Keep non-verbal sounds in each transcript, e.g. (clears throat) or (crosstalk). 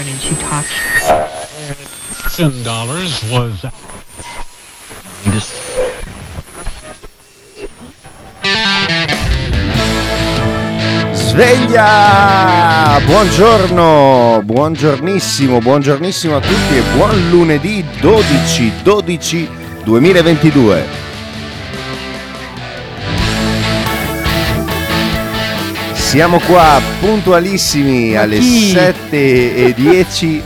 started to talk. Ten dollars was. Sveglia! Buongiorno, buongiornissimo, buongiornissimo a tutti e buon lunedì 12 12 2022. Siamo qua puntualissimi alle chi? 7 e 10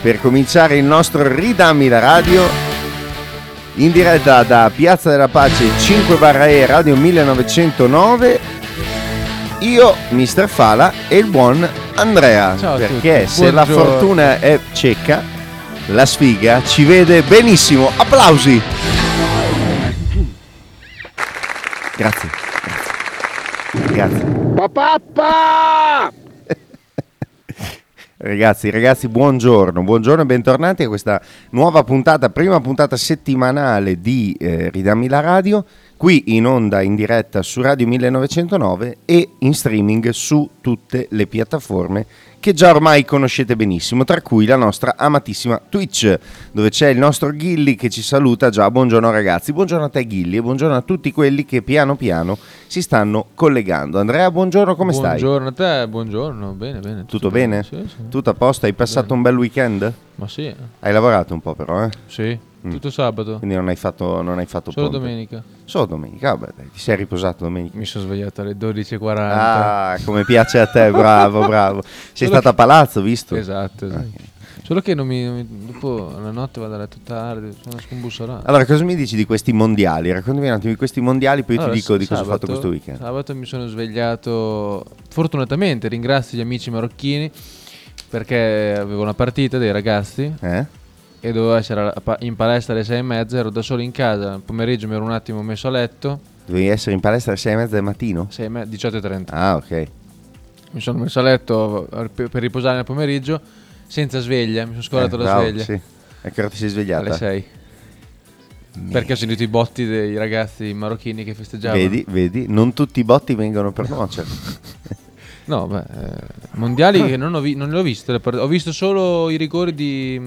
per cominciare il nostro Ridammi la radio in diretta da Piazza della Pace 5 barra E Radio 1909 io, Mr. Fala e il buon Andrea. Ciao perché se la fortuna è cieca, la sfiga ci vede benissimo. Applausi! Grazie. Grazie. Grazie. (laughs) Ragazzi, ragazzi, buongiorno, buongiorno e bentornati a questa nuova puntata, prima puntata settimanale di eh, Ridammi la radio, qui in onda in diretta su Radio 1909 e in streaming su tutte le piattaforme che già ormai conoscete benissimo, tra cui la nostra amatissima Twitch, dove c'è il nostro Ghilli che ci saluta già. Buongiorno ragazzi, buongiorno a te Ghilli e buongiorno a tutti quelli che piano piano si stanno collegando. Andrea, buongiorno, come stai? Buongiorno a te, buongiorno, bene, bene. Tutto bene? Sì, sì. Tutto a posto? Hai passato un bel weekend? Ma sì. Hai lavorato un po' però, eh? sì. Tutto sabato. Quindi non hai fatto, non hai fatto Solo ponte. domenica. Solo domenica, vabbè dai, ti sei riposato domenica. Mi sono svegliato alle 12.40. Ah, come piace a te, bravo, bravo. (laughs) Sei Solo stato a palazzo, visto? Esatto, esatto. Solo che non mi, non mi- dopo la notte vado a letto tardi, sono scombussolato. Allora, cosa mi dici di questi mondiali? Raccontami un attimo di questi mondiali, poi Allora, ti dico di cosa ho sabato- fatto questo weekend. Sabato mi sono svegliato, fortunatamente ringrazio gli amici marocchini perché avevo una partita dei ragazzi Eh? E dovevo essere in palestra alle sei e mezza, ero da solo in casa, il pomeriggio mi ero un attimo messo a letto, Dovevi essere in palestra alle 6 e mezza del mattino? sei e me- 18.30. Ah, ok. Mi sono messo a letto eh, per riposare nel pomeriggio senza sveglia, mi sono scordato Eh, la bravo, sveglia Sì. A che ora ti sei svegliata? alle 6. Perché ho sentito i botti dei ragazzi marocchini che festeggiavano. Vedi, vedi, non tutti i botti vengono per (laughs) nuocere. No, beh, eh, mondiali (laughs) che non, ho vi- non le ho part- ho visto solo i rigori di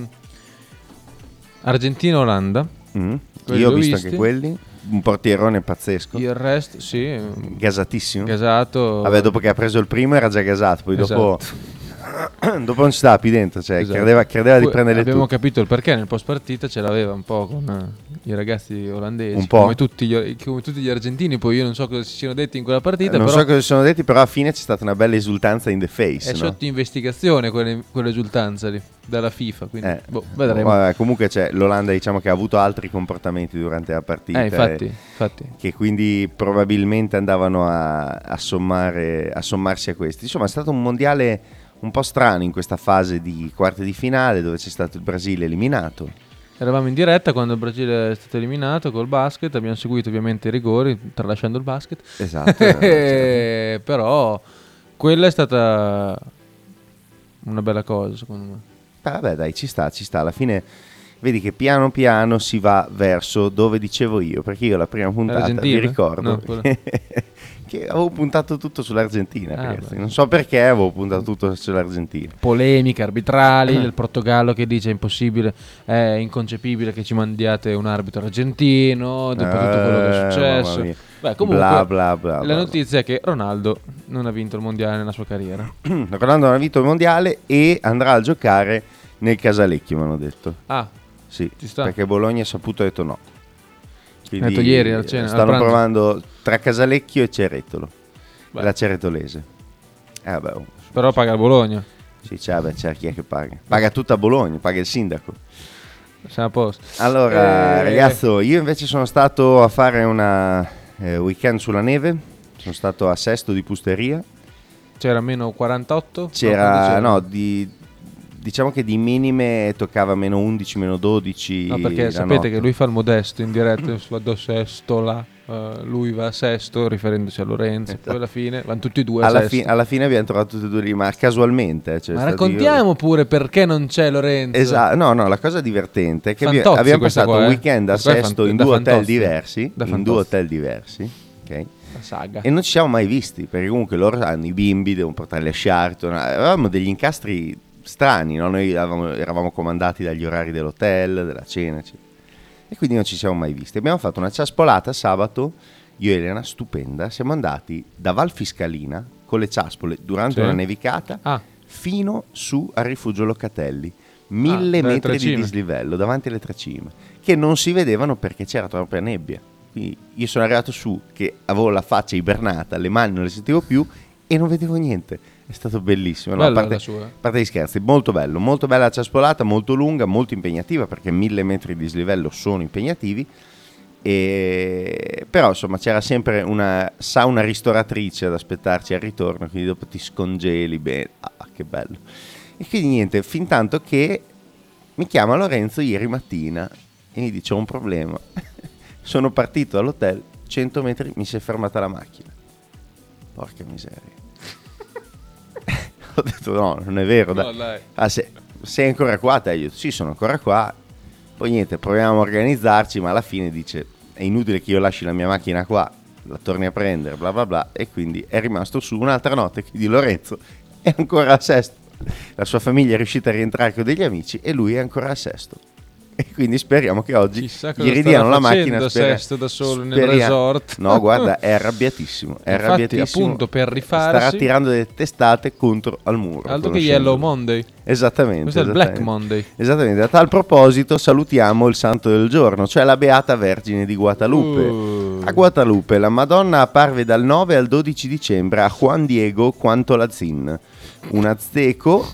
Argentina-Olanda. Mm. Io ho visto visti. anche quelli, un portierone pazzesco, Il resto, sì, gasatissimo. gasato. Vabbè, dopo che ha preso il primo era già gasato, poi dopo, Esatto. (coughs) dopo non ci stava più dentro, cioè Esatto. credeva, credeva di prendere Abbiamo tutto. capito il perché nel post partita ce l'aveva un po' con eh, i ragazzi olandesi. Un po'. Come tutti, gli, come tutti gli argentini. Poi io non so cosa si siano detti in quella partita. non però so cosa si sono detti, però alla fine c'è stata una bella esultanza in the face. è no? sotto investigazione quelle- quell'esultanza lì dalla FIFA. Quindi Eh, boh, vedremo. vabbè, comunque c'è, l'Olanda diciamo che ha avuto altri comportamenti durante la partita. Eh, infatti, e- infatti. che quindi probabilmente andavano a, a sommare, a sommarsi a questi. Insomma, è stato un mondiale un po' strano in questa fase di quarti di finale dove c'è stato il Brasile eliminato. Eravamo in diretta quando il Brasile è stato eliminato col basket, abbiamo seguito ovviamente i rigori, tralasciando il basket. Esatto. eh, (laughs) Però quella è stata una bella cosa, secondo me. Ah, Vabbè, dai, ci sta, ci sta. Alla fine vedi che piano piano si va verso dove dicevo io, perché io la prima puntata L'Argentina? ricordo No, (laughs) che avevo puntato tutto sull'Argentina, Ah. Non so perché avevo puntato tutto sull'Argentina. Polemiche arbitrali, il Portogallo che dice è impossibile, è inconcepibile che ci mandiate un arbitro argentino, dopo tutto quello che è Eh, successo. Beh, comunque Bla, bla, bla, la notizia è che Ronaldo non ha vinto il mondiale nella sua carriera. (clears throat) Ronaldo non ha vinto il mondiale e andrà a giocare nel Casalecchio, mi hanno detto. Ah, Sì, perché Bologna ha saputo ha detto no. Quindi detto ieri alla cena, stanno provando tra Casalecchio e Ceretolo. Beh. La Ceretolese. Eh, vabbè, oh, però paga il Bologna. sì, c'è, vabbè, c'è chi è che paga. Paga tutta Bologna, paga il sindaco. Siamo a posto. Allora, Eh, ragazzo, io invece sono stato a fare una eh, weekend sulla neve. Sono stato a Sesto di Pusteria. C'era meno 48? C'era, no, di, diciamo che di minime toccava meno 11, meno 12. No, perché sapete notte. che lui fa il modesto in diretta, vado a sesto là, eh, lui va a sesto riferendosi a Lorenzo, poi alla fine vanno tutti e due a alla, sesto. fi- alla fine abbiamo trovato tutti e due lì, ma casualmente. cioè, Ma raccontiamo pure perché non c'è Lorenzo. Esatto, no, no, la cosa divertente è che Fantozzi abbiamo passato un eh. weekend a Sesto fan- in due hotel diversi, in due hotel diversi, ok? La saga. E non ci siamo mai visti, perché comunque loro hanno i bimbi, devono portarli a Sharton, avevamo degli incastri strani, no? noi avevamo- eravamo comandati dagli orari dell'hotel, della cena, eccetera. e quindi non ci siamo mai visti. Abbiamo fatto una ciaspolata sabato, io e Elena, stupenda, siamo andati da Val Fiscalina con le ciaspole durante Sì. una nevicata Ah. fino su al rifugio Locatelli, mille dalle metri di dislivello davanti alle tre cime, che non si vedevano perché c'era troppa nebbia. Quindi io sono arrivato su che avevo la faccia ibernata, le mani non le sentivo più e non vedevo niente. È stato bellissimo. no? a, parte, parte gli scherzi, molto bello, molto bella la ciaspolata, molto lunga, molto impegnativa perché mille metri di dislivello sono impegnativi. E... Però insomma c'era sempre una sauna ristoratrice ad aspettarci al ritorno, quindi dopo ti scongeli bene. Ah, che bello. E quindi niente, fin tanto che mi chiama Lorenzo ieri mattina e mi dice ho un problema. (laughs) Sono partito dall'hotel, 100 metri mi si è fermata la macchina. Porca miseria. (laughs) ho detto no, non è vero. No. Ah, se- sei ancora qua? Te? Io, sì, sono ancora qua. Poi niente, proviamo a organizzarci, ma alla fine dice è inutile che io lasci la mia macchina qua, la torni a prendere, bla bla bla, e quindi è rimasto su un'altra notte, quindi Lorenzo è ancora a sesto. La sua famiglia è riuscita a rientrare con degli amici e lui è ancora a sesto. E quindi speriamo che oggi gli ridiano la macchina. spera- Sesto da solo nel speria- resort. No, guarda, (laughs) è arrabbiatissimo. È Infatti, arrabbiatissimo. appunto, per rifarsi- Starà tirando delle testate contro al muro. Altro che. Yellow Monday. Esattamente. Questo è il Black. Monday. Esattamente, a tal proposito salutiamo il santo del giorno, cioè la Beata Vergine di Guadalupe. Uh. A Guadalupe la Madonna apparve dal 9 al 12 dicembre a Juan Diego Quantolazin, un azteco,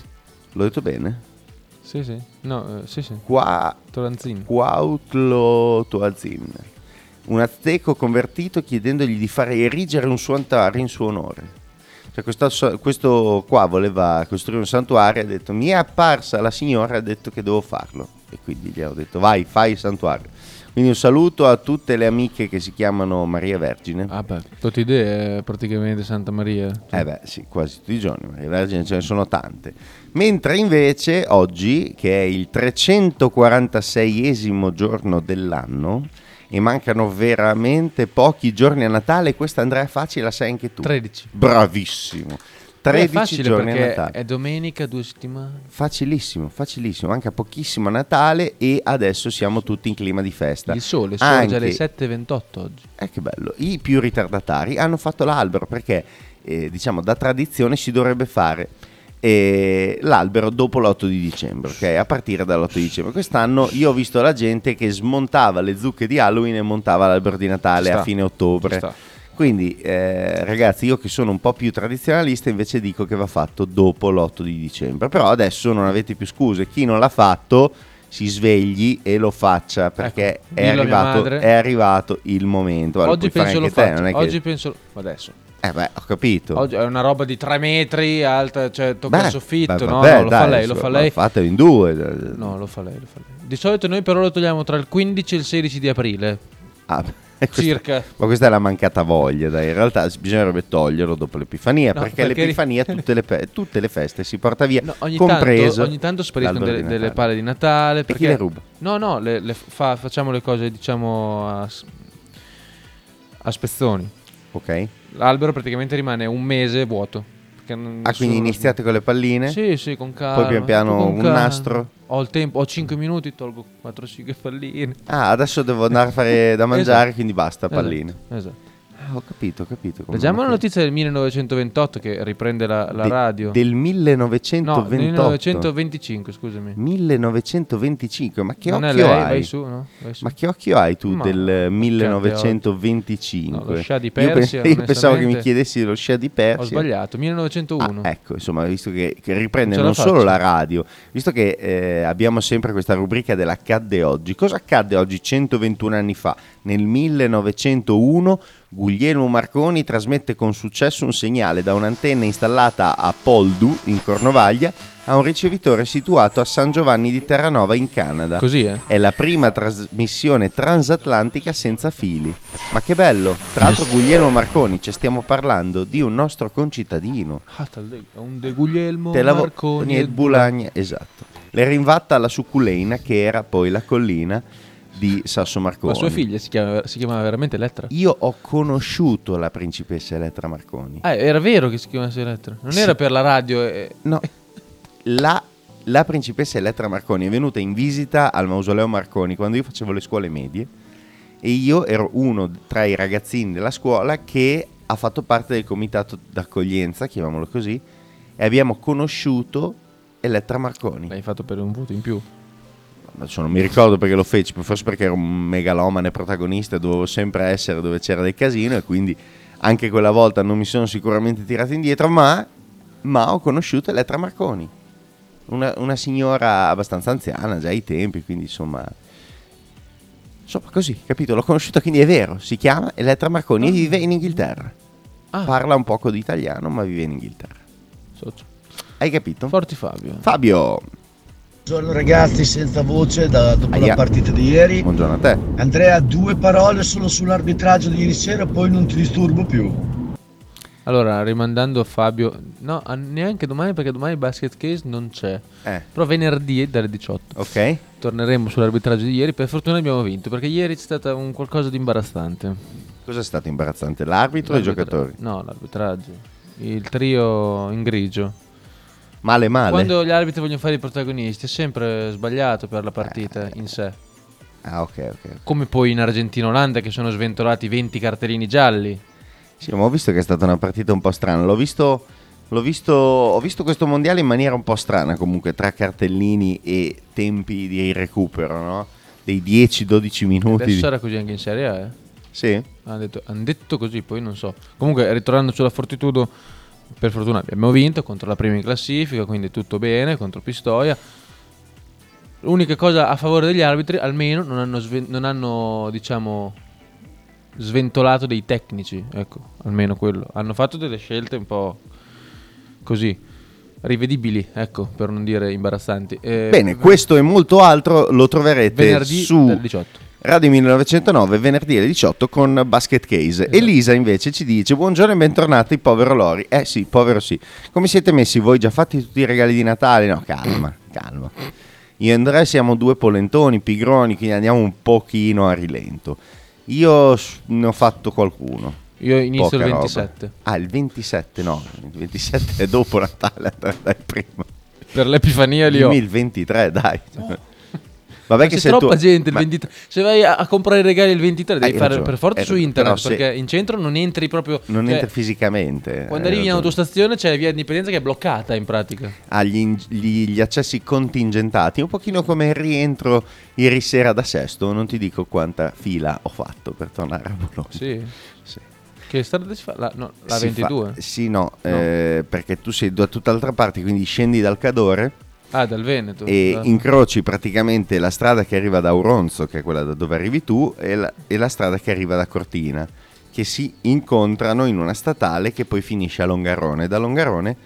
l'ho detto bene? Sì, sì. No, eh, sì, sì. Qua, Toranzin. Cuautlotoazin, un azteco convertito chiedendogli di fare erigere un santuario in suo onore. Cioè questo, questo qua voleva costruire un santuario e ha detto mi è apparsa la signora ha detto che devo farlo e quindi gli ho detto vai fai il santuario. Quindi un saluto a tutte le amiche che si chiamano Maria Vergine. Ah, beh, tutte idee, praticamente Santa Maria. Eh beh, sì, quasi tutti i giorni, Maria Vergine ce ne sono tante. Mentre invece oggi, che è il 346esimo giorno dell'anno, e mancano veramente pochi giorni a Natale, questa Andrea Facile la sai anche tu. 13. Bravissimo. 13 è facile giorni a Natale. è domenica, due settimane. Facilissimo, facilissimo, pochissimo a Natale e adesso siamo tutti in clima di festa. Il sole sorge alle Anche- 7.28 oggi. Eh, che bello. I più ritardatari hanno fatto l'albero perché, eh, diciamo, da tradizione si dovrebbe fare eh, l'albero dopo l'8 di dicembre, ok? A partire dall'8 di dicembre. Quest'anno io ho visto la gente che smontava le zucche di Halloween e montava l'albero di Natale a fine ottobre. Quindi, eh, ragazzi, io che sono un po' più tradizionalista, invece dico che va fatto dopo l'8 di dicembre. Però adesso non avete più scuse. Chi non l'ha fatto si svegli e lo faccia perché Ecco, è, arrivato, è arrivato il momento. Allora, oggi penso lo te, faccio. non è che- Oggi penso. Adesso. Eh beh, ho capito. Oggi è una roba di 3 metri alta, cioè tocca Beh, il soffitto. beh, no, no, lo fa dai, lei, lo fa lei. Fatelo in due. No, lo fa lei, lo fa lei. Di solito noi però lo togliamo tra il 15 e il 16 di aprile. Ah, questa- Circa. Ma questa è la mancata voglia, dai. In realtà bisognerebbe toglierlo dopo l'Epifania, No, perché, perché- l'Epifania (laughs) tutte le, pe- tutte le feste si porta via, No, ogni, compreso tanto, ogni tanto spariscono delle, delle palle di Natale. E chi Perché... le ruba? No, no, le- le fa- facciamo le cose diciamo a, a spezzoni. Ok? L'albero praticamente rimane un mese vuoto. perché Ah, quindi iniziate con le palline? Sì, sì, con calma. pian piano un calma. nastro? Ho il tempo, ho 5 minuti, tolgo 4-5 palline. Ah, adesso devo andare a fare da mangiare, Esatto. quindi basta, palline. Esatto, esatto. Ah, ho capito, ho capito. Leggiamo la notizia del 1928 che riprende la, la De- radio. Del no, 1928. del 1925, scusami. 1925, ma che non occhio lei, hai? vai su, no? Vai su. Ma che occhio hai tu Ma, del cacate 1925? No, lo scià di Io pe- Persia, Io, pensavo che mi chiedessi lo scià di Persia. Ho sbagliato, 1901. Ah, ecco, insomma, visto che, che riprende Non non solo la radio, visto che eh, abbiamo sempre questa rubrica dell'accadde oggi, cosa accadde oggi 121 anni fa? Nel 1901 Guglielmo Marconi trasmette con successo un segnale da un'antenna installata a Poldu, in Cornovaglia, a un ricevitore situato a San Giovanni di Terranova, in Canada. Così, eh? È la prima trasmissione transatlantica senza fili. Ma che bello! Tra l'altro Guglielmo Marconi, ci stiamo parlando di un nostro concittadino. Ah, un de Guglielmo Te la vo- Marconi Bulagna, esatto. L'era invatta alla Suculeina, che era poi la collina di Sasso Marconi. Ma sua figlia si, chiama- si chiamava veramente Elettra? Io ho conosciuto la principessa Elettra Marconi. Ah, era vero che si chiamasse Elettra. Non Sì. era per la radio. eh. No, la la principessa Elettra Marconi è venuta in visita al mausoleo Marconi quando io facevo le scuole medie e io ero uno tra i ragazzini della scuola che ha fatto parte del comitato d'accoglienza, chiamiamolo così, e abbiamo conosciuto Elettra Marconi. L'hai fatto per un voto in più. Adesso non mi ricordo perché lo feci, forse perché ero un megalomane protagonista dovevo sempre essere dove c'era del casino e quindi anche quella volta non mi sono sicuramente tirato indietro, ma, ma ho conosciuto Elettra Marconi, una, una signora abbastanza anziana già ai tempi, quindi insomma... Insomma così, capito? L'ho conosciuta, quindi è vero, si chiama Elettra Marconi e vive in Inghilterra. Ah, Parla un poco di italiano, ma vive in Inghilterra. socio. Hai capito? Forti Fabio. Fabio, Buongiorno ragazzi, senza voce da- dopo Aia. la partita di ieri. buongiorno a te. Andrea, due parole solo sull'arbitraggio di ieri sera, poi non ti disturbo più. Allora, rimandando Fabio, no, neanche domani perché domani Basket Case non c'è. Eh, Però venerdì dalle 18 ok. torneremo sull'arbitraggio di ieri. Per fortuna abbiamo vinto perché ieri c'è stato un qualcosa di imbarazzante. Cosa è stato imbarazzante? L'arbitro o i L'arbitra- giocatori? No, l'arbitraggio. Il trio in grigio. Male male. Quando gli arbitri vogliono fare i protagonisti è sempre sbagliato per la partita in sé. Ah, ok, ok. ok. Come poi in Argentina-Olanda che sono sventolati 20 cartellini gialli. Sì, ma ho visto che è stata una partita un po' strana. L'ho visto, l'ho visto, ho visto questo mondiale in maniera un po' strana comunque, tra cartellini e tempi di recupero, no? Dei 10-12 minuti. Adesso di- sarà così anche in Serie A. Eh? Sì? Hanno detto, han detto così, poi non so. Comunque, ritornando sulla Fortitudo, per fortuna abbiamo vinto contro la prima in classifica, quindi tutto bene, contro Pistoia. L'unica cosa a favore degli arbitri, almeno non hanno, sven- non hanno, diciamo, sventolato dei tecnici, ecco, almeno quello. Hanno fatto delle scelte un po' così, rivedibili, ecco, per non dire imbarazzanti. Eh, Bene, questo e molto altro lo troverete venerdì su dalle 18. Radio 1909, venerdì alle 18 con Basket Case. Esatto. Elisa invece ci dice: Buongiorno e bentornati, povero Lori. Eh sì, povero sì. Come siete messi voi? Già fatti tutti i regali di Natale? No, calma, (clears throat) calma. Io e Andrea siamo due polentoni, pigroni, quindi andiamo un pochino a rilento. Io ne ho fatto qualcuno. Io inizio Poca il roba. 27. Ah, il 27, no, il 27 è dopo Natale, (laughs) dai prima. Per l'Epifania li ho. Dimmi il 23, dai. Vabbè Ma che c'è troppa tu- gente il ma- 23. Se vai a, a comprare i regali il 23 devi fare ragione, per forza su internet se- perché in centro non entri proprio Non cioè, entra fisicamente. Quando arrivi in ragione. autostazione c'è la via Indipendenza che è bloccata in pratica. ha gli, in- gli- gli accessi contingentati, un pochino come il rientro ieri sera da Sesto, non ti dico quanta fila ho fatto per tornare a Bologna. Sì. Sì. Che strada si fa? La, no, la Si 22. fa- sì, no, eh, perché tu sei da tutt'altra parte, quindi scendi dal Cadore Ah, dal Veneto. e Ah. incroci praticamente la strada che arriva da Auronzo, che è quella da dove arrivi tu, e la, e la strada che arriva da Cortina, che si incontrano in una statale che poi finisce a Longarone. Da Longarone,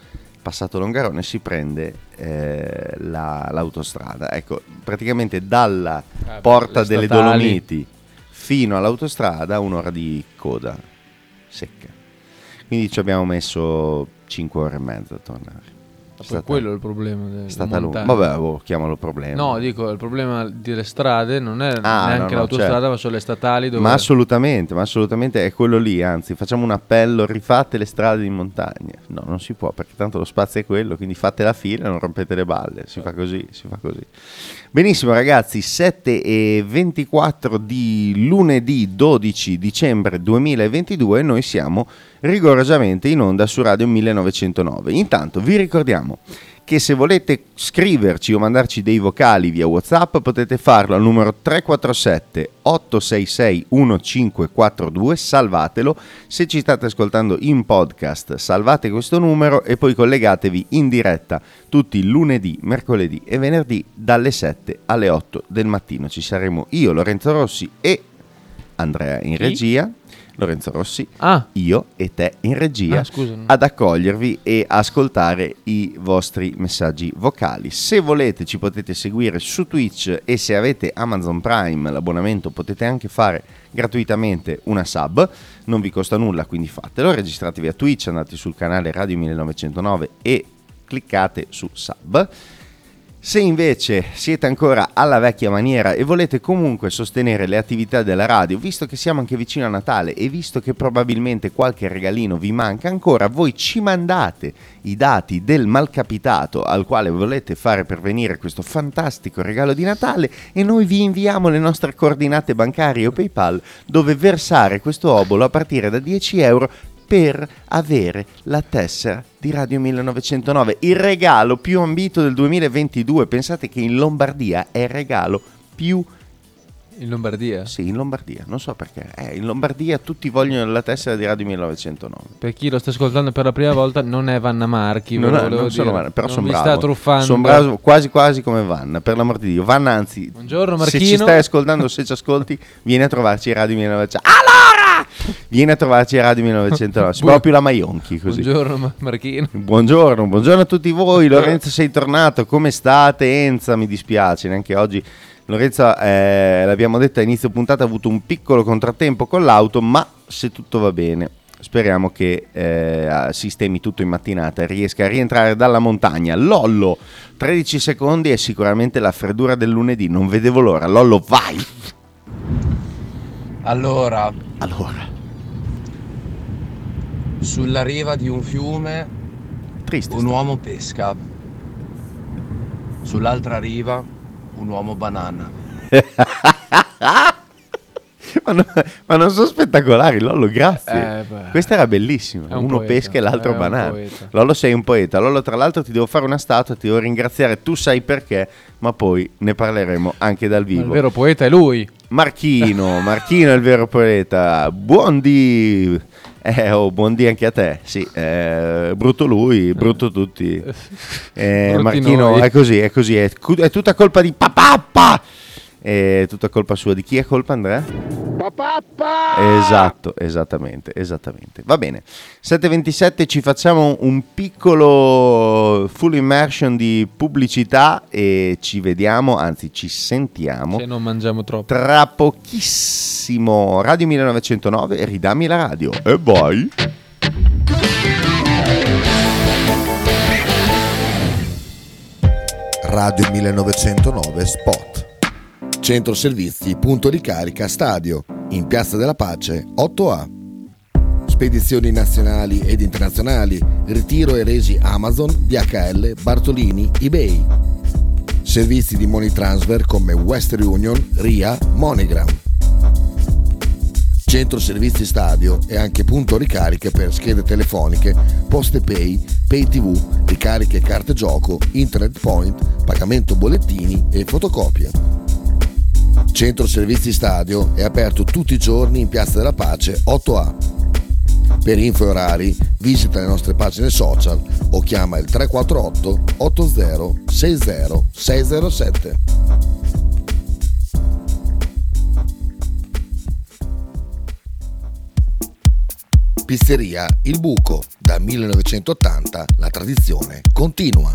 passato Longarone, si prende eh, la- l'autostrada. Ecco, praticamente dalla Ah, porta le delle statali. Dolomiti fino all'autostrada un'ora di coda secca. Quindi ci abbiamo messo 5 ore e mezza a tornare. Poi stata- quello è il problema. è stata lunga. Vabbè, boh, chiamalo problema. No, dico, il problema delle strade non è Ah, neanche no, no, l'autostrada, certo. ma sono le statali dove... Ma assolutamente, ma assolutamente è quello lì, anzi facciamo un appello, rifate le strade in montagna. No, non si può perché tanto lo spazio è quello, quindi fate la fila, non rompete le balle, si fa così, si fa così. Benissimo ragazzi, 7 e 24 di lunedì 12 dicembre 2022 noi siamo rigorosamente in onda su Radio 1909. Intanto vi ricordiamo che se volete scriverci o mandarci dei vocali via WhatsApp potete farlo al numero 347 866 1542, salvatelo. Se ci state ascoltando in podcast, salvate questo numero e poi collegatevi in diretta tutti i lunedì, mercoledì e venerdì dalle 7 alle 8 del mattino. Ci saremo io, Lorenzo Rossi e Andrea in regia. Lorenzo Rossi, Ah, io e te in regia Ah, ad accogliervi e ascoltare i vostri messaggi vocali. Se volete ci potete seguire su Twitch e se avete Amazon Prime l'abbonamento potete anche fare gratuitamente una sub, non vi costa nulla quindi fatelo, registratevi a Twitch, andate sul canale Radio 1909 e cliccate su sub. Se invece siete ancora alla vecchia maniera e volete comunque sostenere le attività della radio, visto che siamo anche vicino a Natale e visto che probabilmente qualche regalino vi manca ancora, voi ci mandate i dati del malcapitato al quale volete fare pervenire questo fantastico regalo di Natale e noi vi inviamo le nostre coordinate bancarie o PayPal dove versare questo obolo a partire da 10 euro per avere la tessera di Radio 1909, il regalo più ambito del 2022. Pensate che in Lombardia è il regalo più In Lombardia? sì, in Lombardia, non so perché. Eh, in Lombardia tutti vogliono la tessera di Radio 1909. Per chi lo sta ascoltando per la prima volta, non è Vanna Marchi. Non, è- non sono. Vanna, però sono bravo. sta truffando. Sono bravo quasi quasi come Vanna, per l'amor di Dio. Vanna, anzi, Buongiorno, se ci Marchino. stai ascoltando, se ci ascolti, vieni a trovarci Radio 1900. Allora! Vieni a trovarci a Radio 1909. Si Bu- proprio la Maionchi così. Buongiorno Ma- Marchino. Buongiorno, buongiorno a tutti voi. Lorenzo sei tornato, come state? Enza, mi dispiace, neanche oggi. Lorenzo, eh, l'abbiamo detto a inizio puntata, ha avuto un piccolo contrattempo con l'auto, ma se tutto va bene, speriamo che eh, sistemi tutto in mattinata e riesca a rientrare dalla montagna. Lollo, 13 secondi è sicuramente la freddura del lunedì, non vedevo l'ora. Lollo, vai! Allora, Allora, sulla riva di un fiume triste. un uomo pesca. Sull'altra riva un uomo banana. (laughs) ma, no- ma non sono spettacolari, Lollo, grazie. Eh, beh. Questa era bellissima. È un Uno poeta, pesca e l'altro è un banana. poeta. Lollo, sei un poeta. Lollo, tra l'altro, ti devo fare una statua, ti devo ringraziare. Tu sai perché, ma poi ne parleremo anche dal Ma il vivo. vero poeta è lui. Marchino, Marchino è il vero poeta. Buon di. Eh, oh, buon di anche a te. Sì, eh, brutto lui, brutto tutti. Eh, Brutti Marchino noi. è così, è così. È, è tutta colpa di papappa. È tutta colpa sua. Di chi è colpa, Andrea? Esatto, esattamente, esattamente. Va bene. 7.27 ci facciamo un piccolo full immersion di pubblicità e ci vediamo, anzi ci sentiamo Se non mangiamo troppo. tra pochissimo. Radio 1909, ridammi la radio. E vai. Radio 1909 Spot. Centro servizi, punto di carica, stadio, in Piazza della Pace, 8A. Spedizioni nazionali ed internazionali, ritiro e resi Amazon, DHL, Bartolini, eBay. Servizi di money transfer come Western Union, RIA, MoneyGram. Centro servizi stadio e anche punto ricariche per schede telefoniche, poste pay, pay tv, ricariche carte gioco, internet point, pagamento bollettini e fotocopie. Centro servizi stadio è aperto tutti i giorni in Piazza della Pace 8A. Per info e orari visita le nostre pagine social o chiama il 348 80 60 607. Pizzeria Il Buco. Da 1980 la tradizione continua.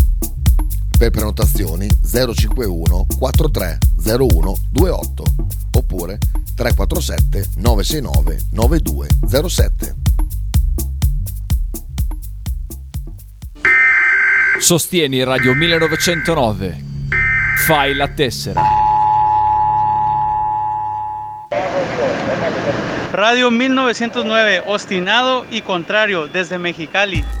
Per prenotazioni 051 4301 28 oppure 347 969 9207. Sostieni Radio 1909. Fai la tessera. Radio 1909, obstinado y contrario desde Mexicali.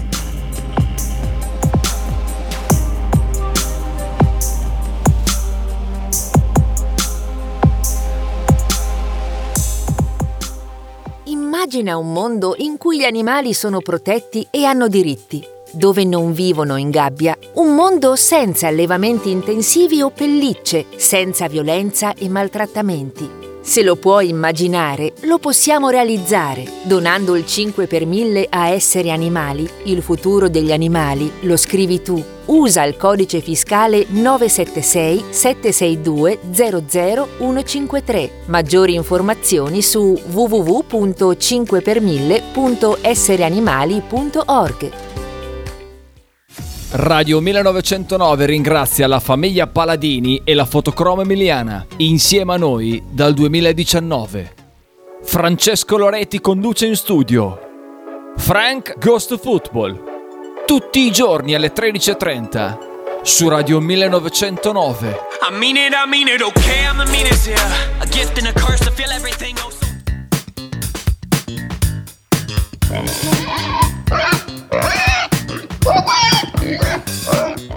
Immagina un mondo in cui gli animali sono protetti e hanno diritti, dove non vivono in gabbia, un mondo senza allevamenti intensivi o pellicce, senza violenza e maltrattamenti. Se lo puoi immaginare, lo possiamo realizzare, donando il 5 per 1000 a esseri animali. Il futuro degli animali lo scrivi tu. Usa il codice fiscale 976 762 00153. Maggiori informazioni su www.5per1000.esserianimali.org. Radio 1909 ringrazia la famiglia Paladini e la fotocromo emiliana, insieme a noi dal 2019. Francesco Loretti conduce in studio. Frank Ghost Football. Tutti i giorni alle 13.30 su Radio 1909. I (laughs)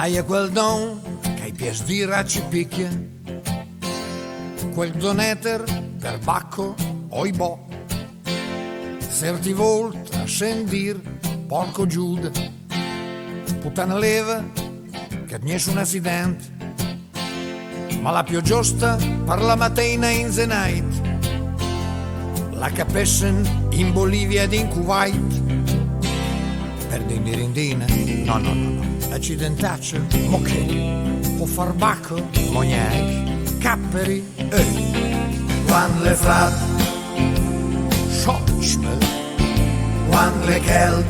Hai quel don che ai pies di ci picchia, quel doneter per bacco oi bo, ser ti volta a sentir porco Giuda, puttana leva che nessun accidente, ma la più giusta per la mattina in Zenait, la capessen in Bolivia ed in Kuwait, per dindirindina, no no no no accidentaccio, moché, può far bacco, mognac, capperi, eh. Quando le frat, schotschme, quando le keld,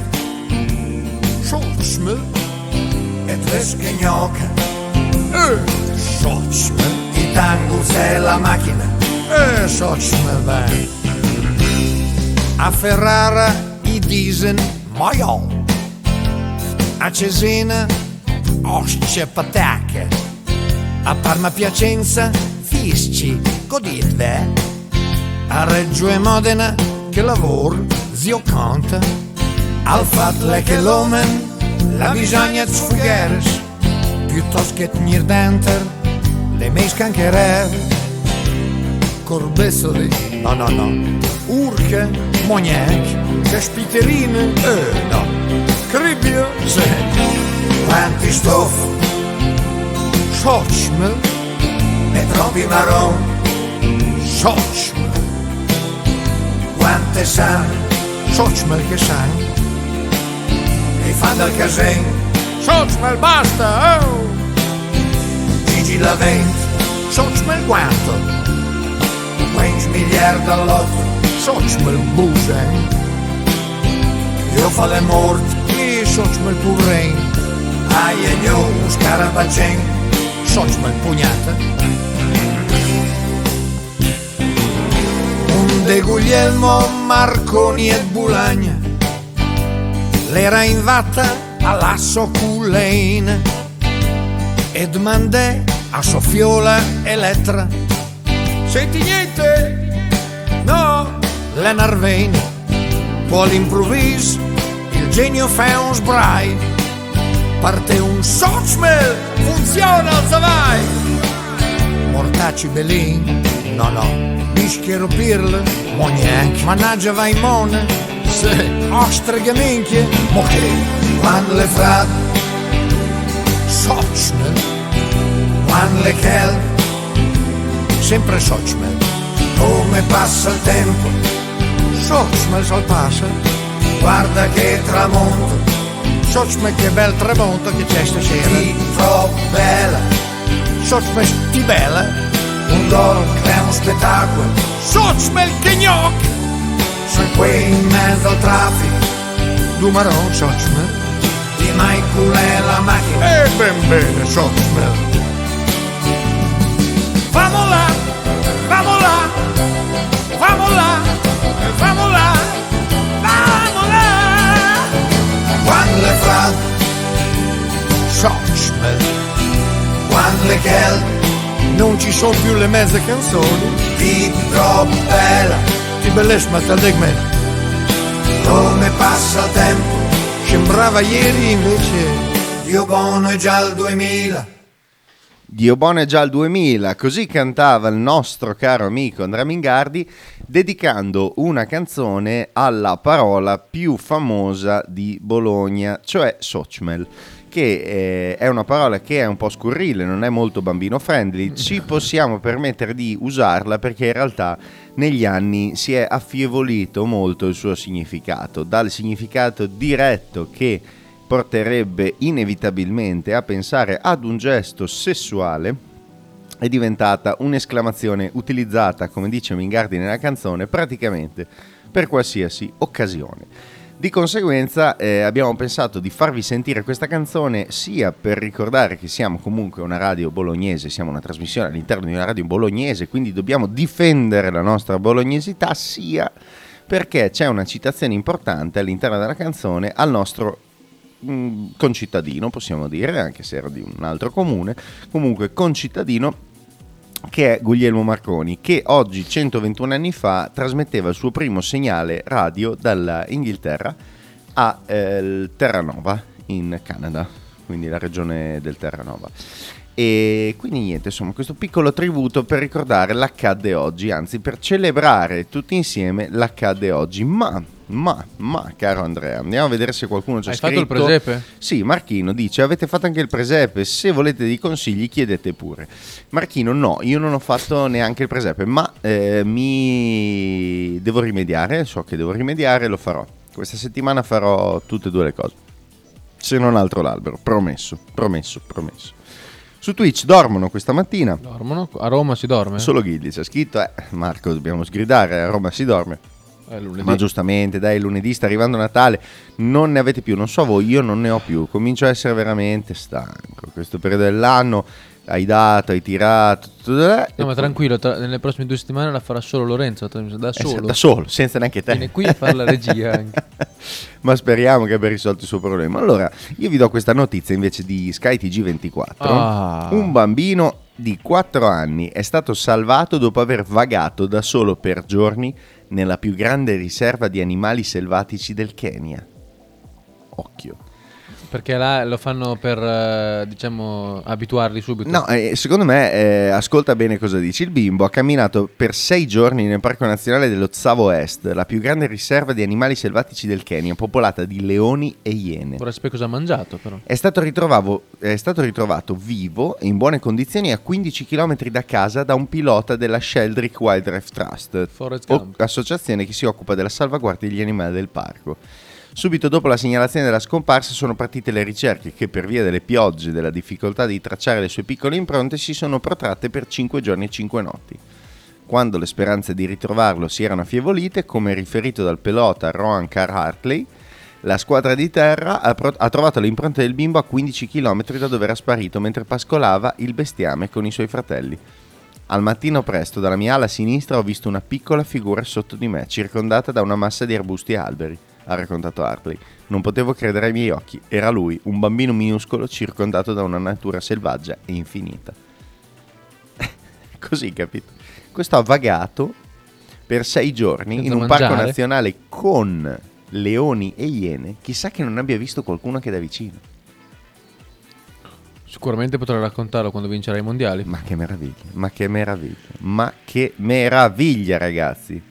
schotschme, e tresche gnocca, eh. Schotschme, i tango se la macchina, eh. Schotschme, beh. A Ferrara i disen maiol a Cesena osce patacche, a Parma Piacenza fisci goditve, a Reggio e Modena che lavor zio conta, al fatle che l'omen la bisogna sfugheres, piuttosto che tenir denter le mesche anche rev, corbessoli, no no no, urche, mognac, caspiterine, eh no. Cribbio, sì. Quanti stoff, Schochmel e troppi marron, Schochmel. Quante san, Schochmel che san, e fan del casen, Schochmel basta, oh! Gigi Lavent, Schochmel quanto, 20 miliardi all'otto, Schochmel busen. Io fa le morti sots mel purrein Ai e gnò, scarabacen Sots mel pugnata Un de Guglielmo Marconi e Bulagna L'era in vatta all'asso cullein. E domandè a Sofiola Elettra Senti niente? No, le Narveni Poi all'improvviso il genio fa un sbrai, parte un sochmel, funziona, vai! Mortacci belin, no no, bischero pirle, mognac, mannaggia vai mone, se, ostreghe minchie, moché, quando le frat, sochmel, quando le kel, sempre sochmel, come passa il tempo, sochmel sol passa, guarda che tramonto, Sochme che bel tramonto che c'è stasera. Ti troppo bella, Sochmel ti bella, un gol crea uno spettacolo. Sochmel che gnocchi, sono qui in mezzo al traffico. Du marron Sochmel, di mai culè la macchina. E ben bene Sochmel. Vamos là, Fra Sochmel, quando le gel non ci sono più le mezze canzoni, ti troppo bella, ti bellissima te me. Come passa il tempo, sembrava ieri invece, Dio buono è già il 2000. Dio buono è già il 2000, così cantava il nostro caro amico Andrea Mingardi dedicando una canzone alla parola più famosa di Bologna, cioè Sochmel, che eh, è una parola che è un po' scurrile, non è molto bambino friendly, ci (laughs) possiamo permettere di usarla perché in realtà negli anni si è affievolito molto il suo significato, dal significato diretto che porterebbe inevitabilmente a pensare ad un gesto sessuale è diventata un'esclamazione utilizzata, come dice Mingardi nella canzone, praticamente per qualsiasi occasione. Di conseguenza eh, abbiamo pensato di farvi sentire questa canzone sia per ricordare che siamo comunque una radio bolognese, siamo una trasmissione all'interno di una radio bolognese, quindi dobbiamo difendere la nostra bolognesità, sia perché c'è una citazione importante all'interno della canzone al nostro mm, concittadino, possiamo dire, anche se era di un altro comune, comunque concittadino che è Guglielmo Marconi, che oggi, 121 anni fa, trasmetteva il suo primo segnale radio dall'Inghilterra a eh, Terranova, in Canada, quindi la regione del Terranova. E quindi niente, insomma, questo piccolo tributo per ricordare l'accadde oggi, anzi per celebrare tutti insieme l'accadde oggi. Ma, ma, ma, caro Andrea, andiamo a vedere se qualcuno ci ha Hai scritto. fatto il presepe? Sì, Marchino dice, avete fatto anche il presepe, se volete dei consigli chiedete pure. Marchino, no, io non ho fatto neanche il presepe, ma eh, mi devo rimediare, so che devo rimediare, lo farò. Questa settimana farò tutte e due le cose. Se non altro l'albero, promesso, promesso, promesso. Su Twitch dormono questa mattina. Dormono? A Roma si dorme? Solo Ghilli c'è scritto, eh, Marco dobbiamo sgridare, a Roma si dorme. Eh. Ma giustamente, dai, lunedì sta arrivando Natale, non ne avete più, non so voi, io non ne ho più, comincio a essere veramente stanco. Questo periodo dell'anno hai dato, hai tirato, eh, No, ma poi- tranquillo, tra- nelle prossime due settimane la farà solo Lorenzo, da Eh, solo. da solo, senza neanche te. Viene qui a fare la regia (laughs) anche. Ma speriamo che abbia risolto il suo problema. Allora, io vi do questa notizia invece di Sky TG24. Ah. Un bambino di 4 anni è stato salvato dopo aver vagato da solo per giorni nella più grande riserva di animali selvatici del Kenya. Occhio. Perché là lo fanno per, eh, diciamo, abituarli subito. No, eh, secondo me, eh, ascolta bene cosa dici. Il bimbo ha camminato per sei giorni nel Parco Nazionale dello Tsavo Est, la più grande riserva di animali selvatici del Kenya, popolata di leoni e iene. Vorrei sapere cosa ha mangiato, però. È stato, è stato ritrovato vivo e in buone condizioni a 15 km da casa da un pilota della Sheldrick Wildlife Trust, o- associazione che si occupa della salvaguardia degli animali del parco. Subito dopo la segnalazione della scomparsa sono partite le ricerche che per via delle piogge e della difficoltà di tracciare le sue piccole impronte si sono protratte per 5 giorni e 5 notti. Quando le speranze di ritrovarlo si erano affievolite, come riferito dal pilota Rohan Carr Hartley, la squadra di terra ha, pro- ha trovato le impronte del bimbo a 15 km da dove era sparito mentre pascolava il bestiame con i suoi fratelli. Al mattino presto, dalla mia ala sinistra ho visto una piccola figura sotto di me, circondata da una massa di arbusti e alberi, ha raccontato Hartley. Non potevo credere ai miei occhi. Era lui, un bambino minuscolo circondato da una natura selvaggia e infinita. (laughs) Così, capito? Questo ha vagato per sei giorni Senza in un parco mangiare? nazionale con leoni e iene. Chissà che non abbia visto qualcuno che da vicino. Sicuramente potrai raccontarlo quando vincerà i mondiali. Ma che meraviglia, ma che meraviglia, ma che meraviglia, ragazzi.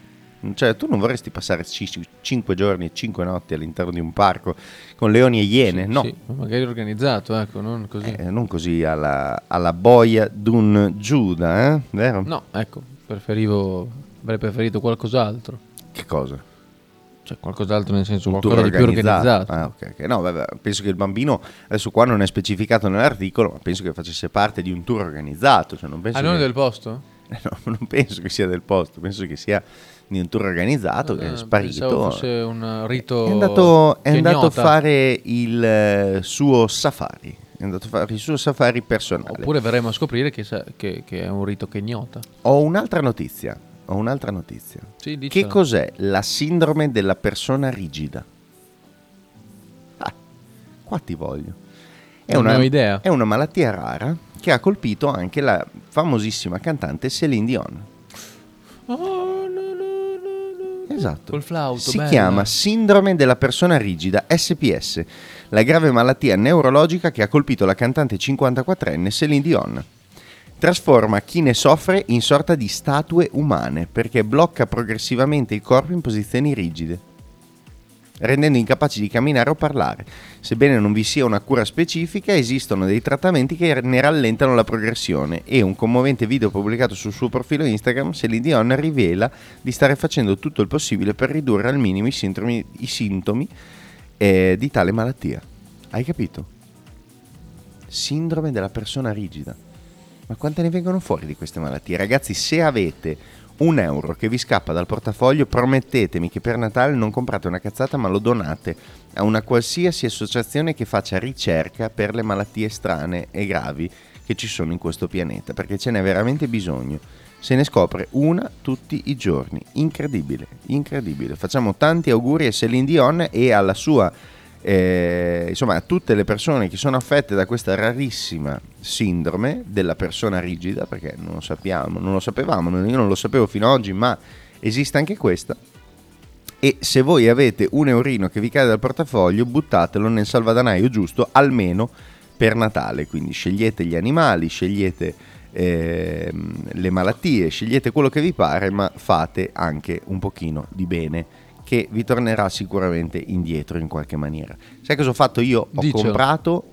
Cioè, tu non vorresti passare 5 giorni e 5 notti all'interno di un parco con leoni e iene? no, Sì, ma magari organizzato, ecco, non così. Eh, non così alla, alla boia d'un Giuda, eh? Vero? No, ecco, preferivo, avrei preferito qualcos'altro. Che cosa? Cioè qualcos'altro nel senso Un qualcosa tour di più organizzato. Ah, ok, ok. No, vabbè, penso che il bambino, adesso qua non è specificato nell'articolo, ma penso che facesse parte di un tour organizzato. Cioè non penso Ah, non che- del posto? (laughs) No, non penso che sia del posto, penso che sia di un tour organizzato che è Eh, sparito. fosse un rito È andato, è andato a fare il eh, suo safari. È andato a fare il suo safari personale. Oppure verremo a scoprire che, che- che è un rito kenyota. Ho un'altra notizia. Ho un'altra notizia. Sì, che cos'è la sindrome della persona rigida? Ah, qua ti voglio. È Non una, idea. È una malattia rara che ha colpito anche la famosissima cantante Celine Dion. Esatto. Col flauto, Si bella. chiama sindrome della persona rigida, SPS, la grave malattia neurologica che ha colpito la cantante 54enne Celine Dion. Trasforma chi ne soffre in sorta di statue umane perché blocca progressivamente il corpo in posizioni rigide, rendendo incapaci di camminare o parlare. Sebbene non vi sia una cura specifica, esistono dei trattamenti che ne rallentano la progressione e un commovente video pubblicato sul suo profilo Instagram, Celine Dion rivela di stare facendo tutto il possibile per ridurre al minimo i sintomi, i sintomi, eh, di tale malattia. Hai capito? Sindrome della persona rigida. Ma quante ne vengono fuori di queste malattie? Ragazzi, se avete un euro che vi scappa dal portafoglio, promettetemi che per Natale non comprate una cazzata ma lo donate a una qualsiasi associazione che faccia ricerca per le malattie strane e gravi che ci sono in questo pianeta, perché ce n'è veramente bisogno. Se ne scopre una tutti i giorni. Incredibile, incredibile. Facciamo tanti auguri a Celine Dion e alla sua eh, insomma a tutte le persone che sono affette da questa rarissima sindrome della persona rigida, perché non lo sappiamo, non lo sapevamo, io non lo sapevo fino ad oggi, ma esiste anche questa. E se voi avete un eurino che vi cade dal portafoglio, buttatelo nel salvadanaio giusto, almeno per Natale. Quindi scegliete gli animali, scegliete ehm, le malattie, scegliete quello che vi pare, ma fate anche un pochino di bene che vi tornerà sicuramente indietro in qualche maniera. Sai cosa ho fatto io? Ho Dicelo. comprato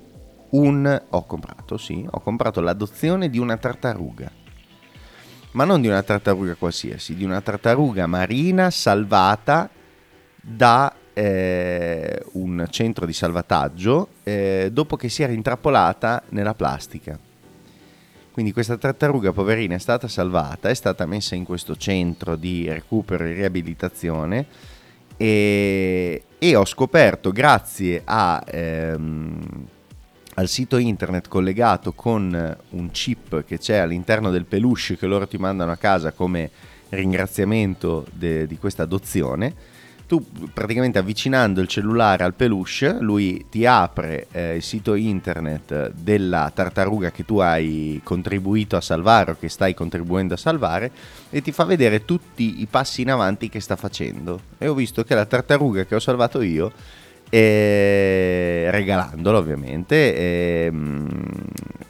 un ho comprato, sì, ho comprato l'adozione di una tartaruga. Ma non di una tartaruga qualsiasi, di una tartaruga marina salvata da eh, un centro di salvataggio eh, dopo che si era intrappolata nella plastica. Quindi questa tartaruga poverina è stata salvata, è stata messa in questo centro di recupero e riabilitazione e, e ho scoperto grazie a, ehm, al sito internet collegato con un chip che c'è all'interno del peluche che loro ti mandano a casa come ringraziamento de- di questa adozione. Tu praticamente avvicinando il cellulare al peluche, lui ti apre eh, il sito internet della tartaruga che tu hai contribuito a salvare o che stai contribuendo a salvare e ti fa vedere tutti i passi in avanti che sta facendo. E ho visto che la tartaruga che ho salvato io, eh, regalandola ovviamente, ehm,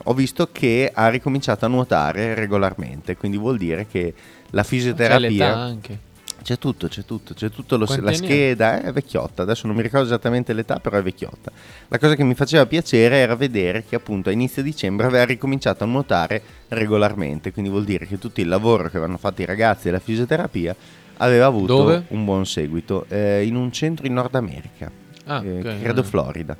ho visto che ha ricominciato a nuotare regolarmente, quindi vuol dire che la C'è l'età fisioterapia... anche. C'è tutto, c'è tutto, c'è tutto lo- la scheda, è vecchiotta, adesso non mi ricordo esattamente l'età, però è vecchiotta. La cosa che mi faceva piacere era vedere che appunto a inizio dicembre aveva ricominciato a nuotare regolarmente, quindi vuol dire che tutto il lavoro che avevano fatto i ragazzi della fisioterapia aveva avuto Dove? un buon seguito, eh, in un centro in Nord America, Ah, eh, ok, credo eh. Florida.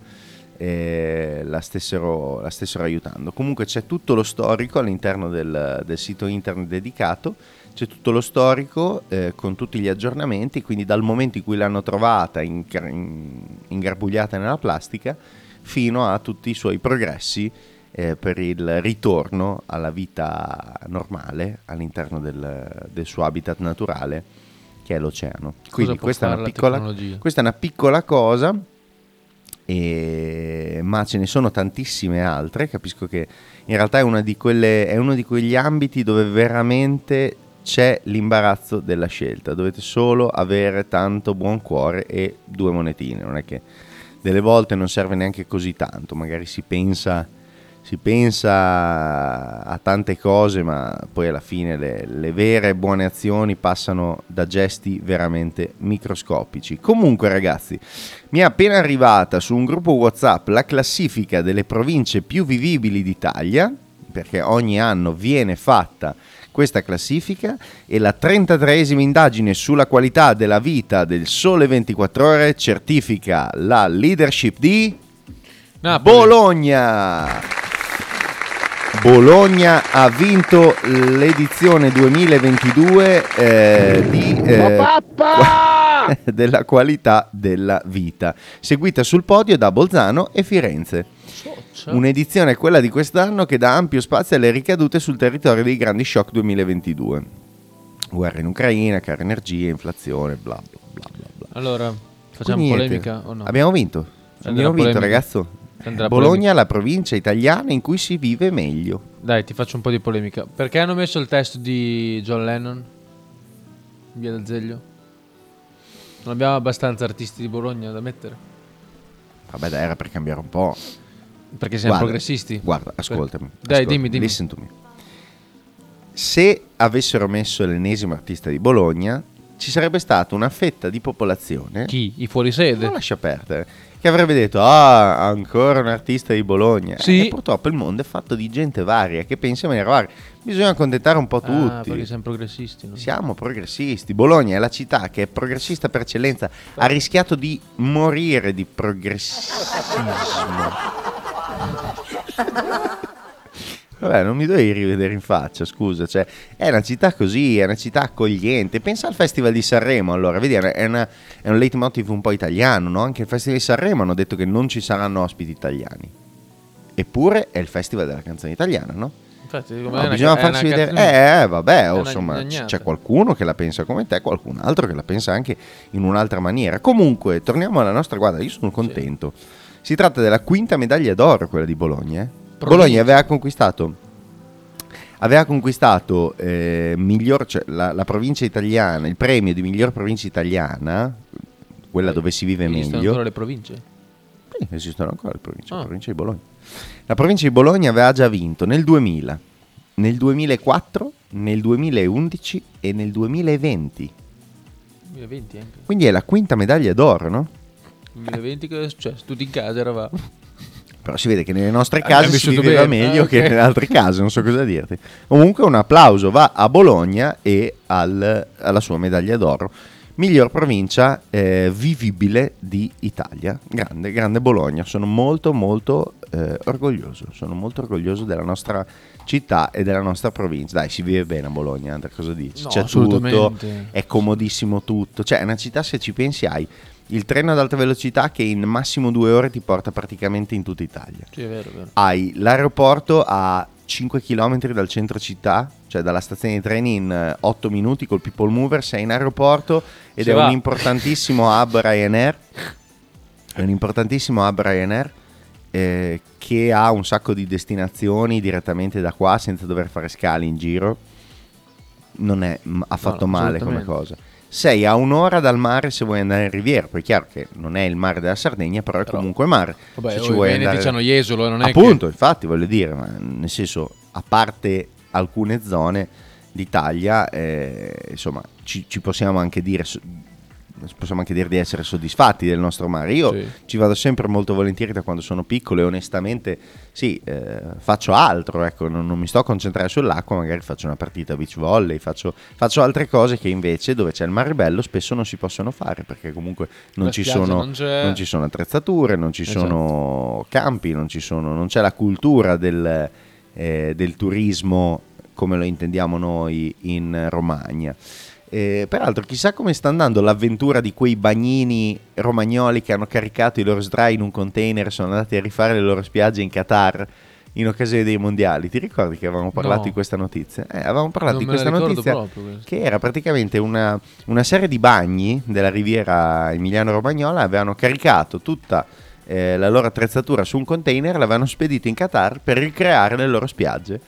eh, la, stessero, la stessero aiutando. Comunque c'è tutto lo storico all'interno del, del sito internet dedicato, c'è tutto lo storico eh, con tutti gli aggiornamenti, quindi dal momento in cui l'hanno trovata incar- in- ingarbugliata nella plastica fino a tutti i suoi progressi eh, per il ritorno alla vita normale all'interno del, del suo habitat naturale che è l'oceano. Quindi questa è, piccola, questa è una piccola cosa e- ma ce ne sono tantissime altre. Capisco che in realtà è, una di quelle, è uno di quegli ambiti dove veramente c'è l'imbarazzo della scelta. Dovete solo avere tanto buon cuore e due monetine. Non è che delle volte non serve neanche così tanto. Magari si pensa, si pensa a tante cose, ma poi alla fine le, le vere buone azioni passano da gesti veramente microscopici. Comunque, ragazzi, mi è appena arrivata su un gruppo WhatsApp la classifica delle province più vivibili d'Italia. perché ogni anno viene fatta questa classifica e la 33esima indagine sulla qualità della vita del Sole 24 Ore certifica la leadership di Bologna. Bologna ha vinto l'edizione 2022 eh, di, eh, (laughs) della qualità della vita, seguita sul podio da Bolzano e Firenze. Un'edizione, quella di quest'anno, che dà ampio spazio alle ricadute sul territorio dei grandi shock 2022. Guerra in Ucraina, cara energia, inflazione, bla bla bla bla. bla. Allora, facciamo Quindi polemica o no? Abbiamo vinto. Prenderà Abbiamo vinto, polemica. ragazzo. Prenderà Bologna, polemica. la provincia italiana in cui si vive meglio. Dai, ti faccio un po' di polemica. Perché hanno messo il testo di John Lennon? Via d'Azeglio? Non abbiamo abbastanza artisti di Bologna da mettere? Vabbè, dai, era per cambiare un po'. Perché siamo Guarda, progressisti? Guarda, ascoltami. Dai, ascoltami, dimmi, dimmi. Listen to me. Se avessero messo l'ennesimo artista di Bologna, ci sarebbe stata una fetta di popolazione. Chi? I fuorisede? Non lascia perdere. Che avrebbe detto: Ah, ancora un artista di Bologna. Sì. E purtroppo il mondo è fatto di gente varia che pensa in maniera varia. Bisogna accontentare un po' Ah, tutti. perché siamo progressisti. no? Siamo progressisti. Bologna è la città che è progressista per eccellenza. Ha rischiato di morire di progressismo. (laughs) Vabbè, non mi dovevi rivedere in faccia, scusa. Cioè, è una città così, è una città accogliente. Pensa al Festival di Sanremo, allora, vedi, è, una- è un leitmotiv un po' italiano, no? Anche il Festival di Sanremo hanno detto che non ci saranno ospiti italiani. Eppure è il Festival della canzone italiana, no? Infatti, No, una- bisogna farsi vedere. Eh, eh, vabbè, oh, insomma, gnagnata. c'è qualcuno che la pensa come te, qualcun altro che la pensa anche in un'altra maniera. Comunque, torniamo alla nostra guarda, io sono contento. Si tratta della quinta medaglia d'oro, quella di Bologna. eh. Bologna aveva conquistato aveva conquistato eh, miglior, cioè, la, la provincia italiana, il premio di miglior provincia italiana, quella dove si vive Esistono meglio. ancora le province? Sì, esistono ancora le province, la Ah. provincia di Bologna. La provincia di Bologna aveva già vinto nel 2000, nel 2004, nel 2011 e nel 2020. 2020 anche. Quindi è la quinta medaglia d'oro, no? 2020 cosa è successo? Tutti in casa eravamo. Però si vede che nelle nostre Abbiamo case si viveva bene. meglio Ah, che ok. nelle altre case, non so cosa dirti. Comunque un applauso va a Bologna e al- alla sua medaglia d'oro. Miglior provincia eh, vivibile di Italia. Grande, grande Bologna. Sono molto, molto eh, orgoglioso. Sono molto orgoglioso della nostra città e della nostra provincia. Dai, si vive bene a Bologna, Andrea, cosa dici? No, C'è tutto, è comodissimo tutto. Cioè, è una città, se ci pensi, hai il treno ad alta velocità che in massimo due ore ti porta praticamente in tutta Italia. Sì, è vero, è vero. Hai l'aeroporto a 5 km dal centro città, cioè dalla stazione di treni in 8 minuti col People Mover sei in aeroporto ed Si è va. un importantissimo (laughs) hub Ryanair. È un importantissimo hub Ryanair eh, che ha un sacco di destinazioni direttamente da qua senza dover fare scali in giro. Non è affatto No, male come cosa. Sei a un'ora dal mare se vuoi andare in riviera, poi è chiaro che non è il mare della Sardegna, però è comunque mare. Vabbè, se ci vuoi andare... c'hanno Jesolo, non è Appunto, infatti voglio dire, ma nel senso, a parte alcune zone d'Italia, eh, insomma, ci, ci possiamo anche dire possiamo anche dire di essere soddisfatti del nostro mare. Io Sì. ci vado sempre molto volentieri da quando sono piccolo e onestamente sì, eh, faccio altro, ecco, non, non mi sto a concentrare sull'acqua, magari faccio una partita beach volley, faccio, faccio altre cose che invece dove c'è il mare bello spesso non si possono fare perché comunque non, ci sono, non non ci sono attrezzature, non ci Esatto. sono campi, non, ci sono, non c'è la cultura del, eh, del turismo come lo intendiamo noi in Romagna. Eh, peraltro, chissà come sta andando l'avventura di quei bagnini romagnoli che hanno caricato i loro sdrai in un container e sono andati a rifare le loro spiagge in Qatar in occasione dei mondiali. Ti ricordi che avevamo parlato No. di questa notizia? Eh, avevamo parlato Non di questa notizia proprio che era praticamente una, una serie di bagni della riviera emiliano-romagnola. Avevano caricato tutta eh, la loro attrezzatura su un container e l'avevano spedito in Qatar per ricreare le loro spiagge.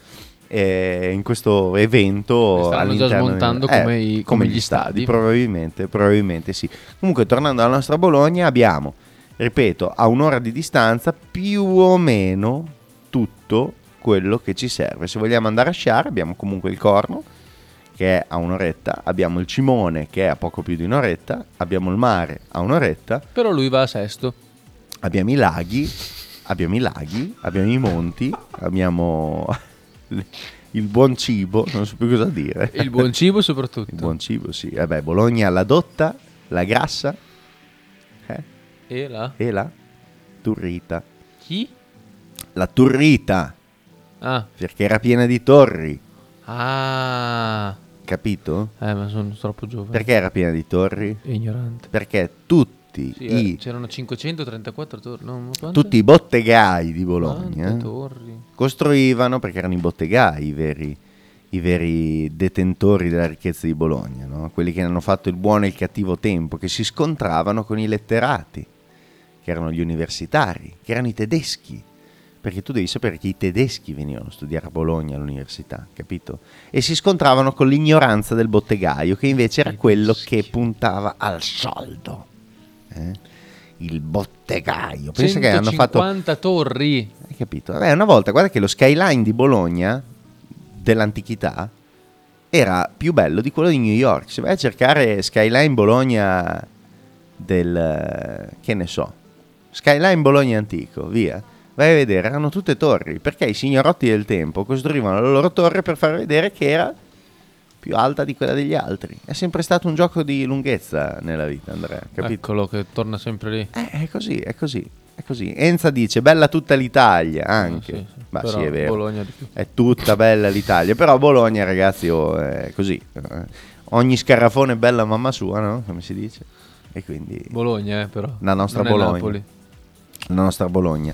Eh, in questo evento stanno già all'interno di- smontando eh, come i- come gli stadi. probabilmente, probabilmente sì. Comunque, tornando alla nostra Bologna, abbiamo, ripeto, a un'ora di distanza più o meno tutto quello che ci serve. Se vogliamo andare a sciare, abbiamo comunque il Corno, che è a un'oretta, abbiamo il Cimone, che è a poco più di un'oretta, abbiamo il mare a un'oretta, Però lui va a sesto. abbiamo i laghi, abbiamo i laghi, abbiamo i monti, abbiamo... (laughs) il buon cibo, non so più cosa dire. Il buon cibo soprattutto. Il buon cibo, sì. Vabbè, Bologna la dotta, la grassa eh, E là? e la turrita. Chi? La turrita, Ah. perché era piena di torri, Ah. capito? Eh, ma sono troppo giovane. Perché era piena di torri? Ignorante. Perché tutti, Sì, eh, i, c'erano 534 torri. No, tutti i bottegai di Bologna torri? costruivano, perché erano i bottegai i veri, i veri detentori della ricchezza di Bologna, no? quelli che hanno fatto il buono e il cattivo tempo, che si scontravano con i letterati, che erano gli universitari, che erano i tedeschi. Perché tu devi sapere che i tedeschi venivano a studiare a Bologna all'università, capito? E si scontravano con l'ignoranza del bottegaio, che invece era quello che puntava al soldo. Eh? Il bottegaio. Pensa che hanno fatto 150 torri. hai capito? Vabbè, una volta, guarda che lo skyline di Bologna dell'antichità era più bello di quello di New York. Se vai a cercare skyline Bologna del eh, che ne so, skyline Bologna antico, via. Vai a vedere, erano tutte torri, perché i signorotti del tempo costruivano la loro torre per far vedere che era più alta di quella degli altri. È sempre stato un gioco di lunghezza nella vita, Andrea, capito? Eccolo che torna sempre lì. Eh, è così, è così, è così. Enza dice bella tutta l'Italia, anche. Ah, sì, sì. Ma sì, è vero. È tutta bella l'Italia, però Bologna, ragazzi, oh, è così. Eh, Ogni scarafone è bella mamma sua, no? Come si dice? E quindi Bologna, eh, però. la nostra Non Bologna. La nostra Bologna.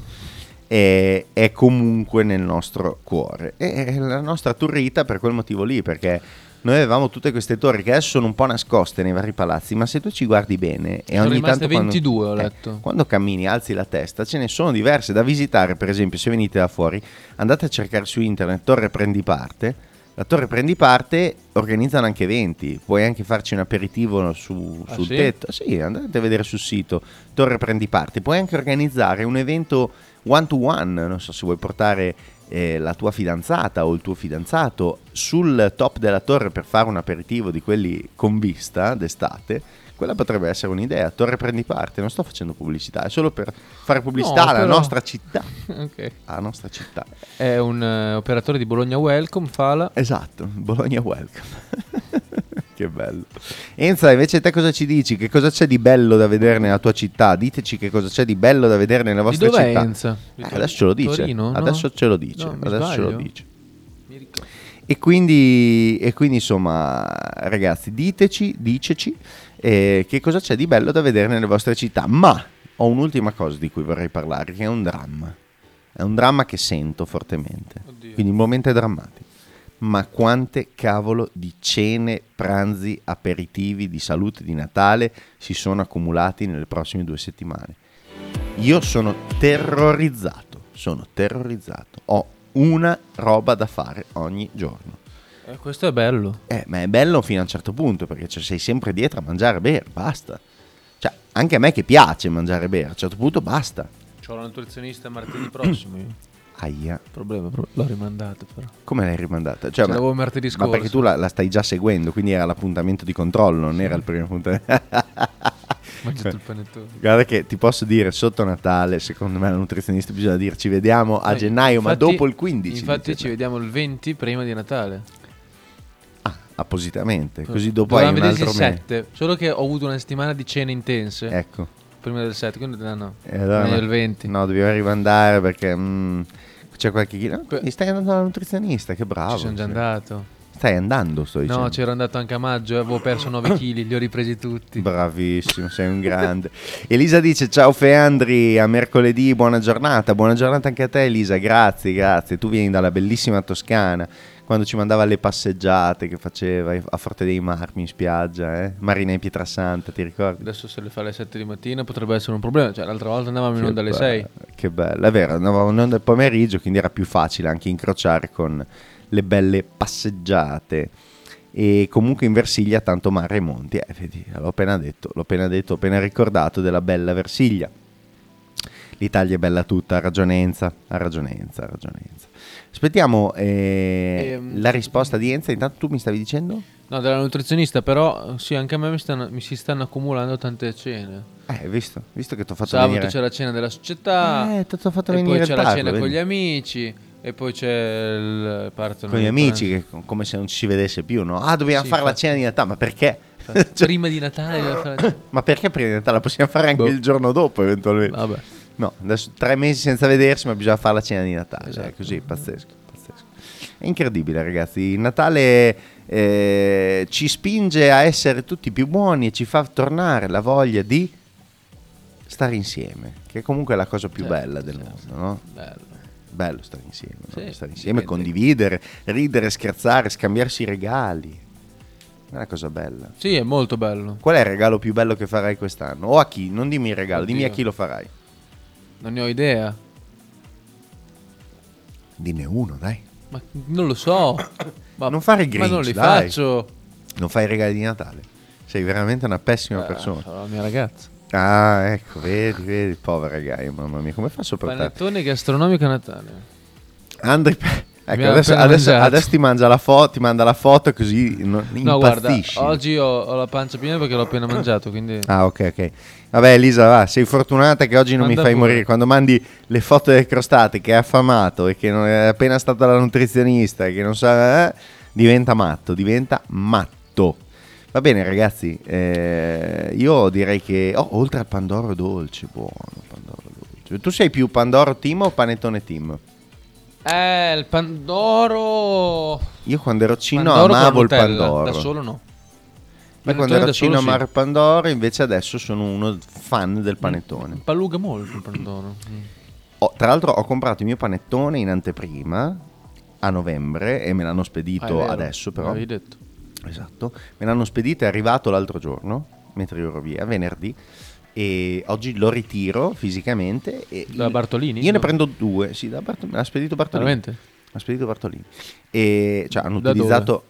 È, è comunque nel nostro cuore. E è la nostra turrita per quel motivo lì, perché noi avevamo tutte queste torri che adesso sono un po' nascoste nei vari palazzi, ma se tu ci guardi bene e Sono ogni tanto quando- 22, ho eh, letto. quando cammini, alzi la testa, ce ne sono diverse da visitare. Per esempio, se venite da fuori, andate a cercare su internet Torre Prendi Parte. La Torre Prendi Parte organizzano anche eventi, puoi anche farci un aperitivo su- Ah, sul sì? tetto. Sì, andate a vedere sul sito Torre Prendi Parte. Puoi anche organizzare un evento one to one, non so se vuoi portare eh, la tua fidanzata o il tuo fidanzato sul top della torre per fare un aperitivo di quelli con vista d'estate. Quella potrebbe essere un'idea. Torre Prendi Parte, non sto facendo pubblicità, è solo per fare pubblicità No, alla però- nostra città. (laughs) Ok. Alla nostra città. È un eh, operatore di Bologna Welcome, Fala. Esatto, Bologna Welcome. (laughs) che bello. Enza, invece te cosa ci dici? Che cosa c'è di bello da vedere nella tua città? Diteci che cosa c'è di bello da vedere vostre dov'è città. Enza? Eh, adesso ce lo dice. Torino, no? Adesso ce lo dice. No, adesso ce lo dice. E quindi, e quindi insomma, ragazzi, diteci, diceci eh, che cosa c'è di bello da vedere nelle vostre città. Ma ho un'ultima cosa di cui vorrei parlare, che è un dramma. È un dramma che sento fortemente. Quindi il momento è drammatico. Ma quante cavolo di cene, pranzi, aperitivi di salute di Natale si sono accumulati nelle prossime due settimane? Io sono terrorizzato, sono terrorizzato. Ho una roba da fare ogni giorno. Eh, questo è bello. Eh, ma è bello fino a un certo punto perché cioè, sei sempre dietro a mangiare e bere, basta. Cioè, anche a me che piace mangiare e bere, a un certo punto basta. C'ho la nutrizionista martedì prossimo. Aia. Problema, pro- l'ho rimandata però. Come l'hai rimandata? Ce l'avevo martedì Ma scorso. perché tu la, la stai già seguendo, quindi era l'appuntamento di controllo, non era il primo appuntamento. (laughs) mangiato il panettone. Guarda che ti posso dire, sotto Natale, secondo me la nutrizionista bisogna dire ci vediamo a Noi, gennaio, ma infatti- dopo il 15. Infatti ci vediamo il 20 prima di Natale. appositamente, così dopo Dovevamo hai un altro mese. 7. Solo che ho avuto una settimana di cene intense. Ecco. Prima del 7, quindi no, no. E allora meglio no, il 20. No, dobbiamo rimandare perché mm, c'è qualche chilo. No, stai andando dalla nutrizionista, che bravo. Ci sono già Sì. andato. Stai andando, sto dicendo. No, c'ero andato anche a maggio, avevo perso 9 kg, (coughs) li ho ripresi tutti. Bravissimo, sei un grande. Elisa dice ciao Feandri, a mercoledì, buona giornata. Buona giornata anche a te Elisa, grazie, grazie. Tu vieni dalla bellissima Toscana, quando ci mandava le passeggiate che faceva a Forte dei Marmi in spiaggia, eh? Marina in Pietrasanta, ti ricordi? Adesso se le fa alle 7 di mattina potrebbe essere un problema. Cioè, l'altra volta andavamo in onda alle bello, 6. Che bello, è vero, andavamo in onda il pomeriggio, quindi era più facile anche incrociare con le belle passeggiate. E comunque in Versilia tanto mare e monti, eh, vedi, l'ho appena detto, l'ho appena detto, ho appena ricordato della bella Versilia. L'Italia è bella tutta, ha ragionenza, ha ragionenza, ha ragionenza. Aspettiamo eh, Ehm, la risposta di Enza, intanto tu mi stavi dicendo? No, della nutrizionista, però sì, anche a me mi, stanno- mi si stanno accumulando tante cene. Eh, visto, visto che ti ho fatto Sabato venire... c'è la cena della società, Eh, ti ho fatto e venire poi c'è la tarlo, cena con vedi? gli amici, E poi c'è il partono con gli amici, che, come se non ci si vedesse più, no? Ah, dobbiamo Sì, fare la infatti. cena di Natale, ma perché? Prima di Natale fare- (coughs) Ma perché prima di Natale? La possiamo fare anche Boh. il giorno dopo, eventualmente. Vabbè. No, adesso tre mesi senza vedersi, ma bisogna fare la cena di Natale. Esatto. È così, pazzesco, pazzesco. È incredibile, ragazzi. Il Natale eh, ci spinge a essere tutti più buoni e ci fa tornare la voglia di stare insieme, che è comunque la cosa più Certo, bella del certo. mondo, no? Bello. Bello stare insieme, no? Sì, stare insieme, condividere, ridere, scherzare, scambiarsi regali. È una cosa bella. Sì, è molto bello. Qual è il regalo più bello che farai quest'anno? O a chi? Non dimmi il regalo, dimmi a Oddio. chi lo farai. Non ne ho idea. Dinne uno, dai. Ma non lo so. (coughs) Ma, non fare il ma Grinch, non li dai. faccio. Non fai i regali di Natale. Sei veramente una pessima Eh, persona. sarà la mia ragazza. Ah, ecco, vedi, vedi, povera Gaia, mamma mia, come fa a sopportare? Panettone gastronomico a Natale. Andri, ecco, adesso, adesso- adesso ti mangia la foto, ti manda la foto così non, No, guarda, impazzisci. oggi ho, ho la pancia piena perché l'ho appena mangiato, quindi... Ah, ok, ok. Vabbè, Elisa, va, sei fortunata che oggi non Manda mi fai pure. morire. Quando mandi le foto delle crostate che è affamato e che non è appena stata la nutrizionista e che non sa, eh, diventa matto, diventa matto. Va bene, ragazzi, eh, io direi che oh, oltre al Pandoro dolce, buono, Pandoro dolce. Tu sei più Pandoro team o Panettone team? Eh, il Pandoro... Io quando ero cino Pandoro amavo il Pandoro. Da solo no. Io Panettone quando ero cino amavo il Pandoro, invece adesso sono uno fan del panettone. Paluga molto il Pandoro. Ho- tra l'altro ho comprato il mio panettone in anteprima a novembre e me l'hanno Ah, spedito vero, adesso però. l'avevi detto. Esatto, me l'hanno spedito, è arrivato l'altro giorno, mentre io ero via, venerdì. E oggi lo ritiro fisicamente. Da Bartolini? Io ne No. prendo due, sì, da Bart- me l'ha spedito Bartolini. Veramente? Ha spedito Bartolini. E cioè hanno Da utilizzato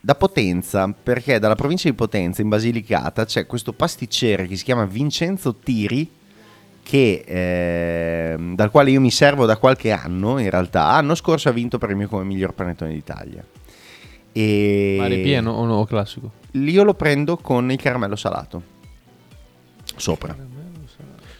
da Potenza, perché dalla provincia di Potenza in Basilicata c'è questo pasticcere che si chiama Vincenzo Tiri che, ehm, dal quale io mi servo da qualche anno in realtà. L'anno scorso ha vinto premio come miglior panettone d'Italia. E Ma ripieno o no, classico? Io lo prendo con il caramello salato. Sopra.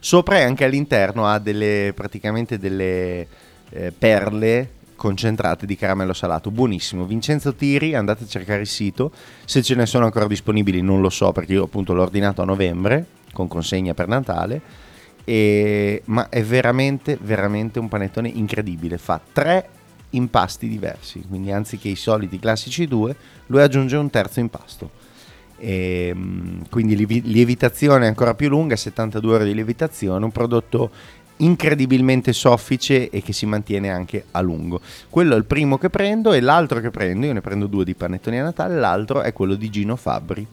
Sopra e anche all'interno ha delle praticamente delle eh, perle concentrate di caramello salato. Buonissimo. Vincenzo Tiri, andate a cercare il sito. Se ce ne sono ancora disponibili non lo so perché io appunto l'ho ordinato a novembre con consegna per Natale. E- ma è veramente, veramente un panettone incredibile. Fa tre impasti diversi, quindi anziché i soliti classici due, lui aggiunge un terzo impasto. E, mm, quindi lievi- lievitazione ancora più lunga, 72 ore di lievitazione, un prodotto incredibilmente soffice e che si mantiene anche a lungo. Quello è il primo che prendo e l'altro che prendo, io ne prendo due di panettoni a Natale, l'altro è quello di Gino Fabbri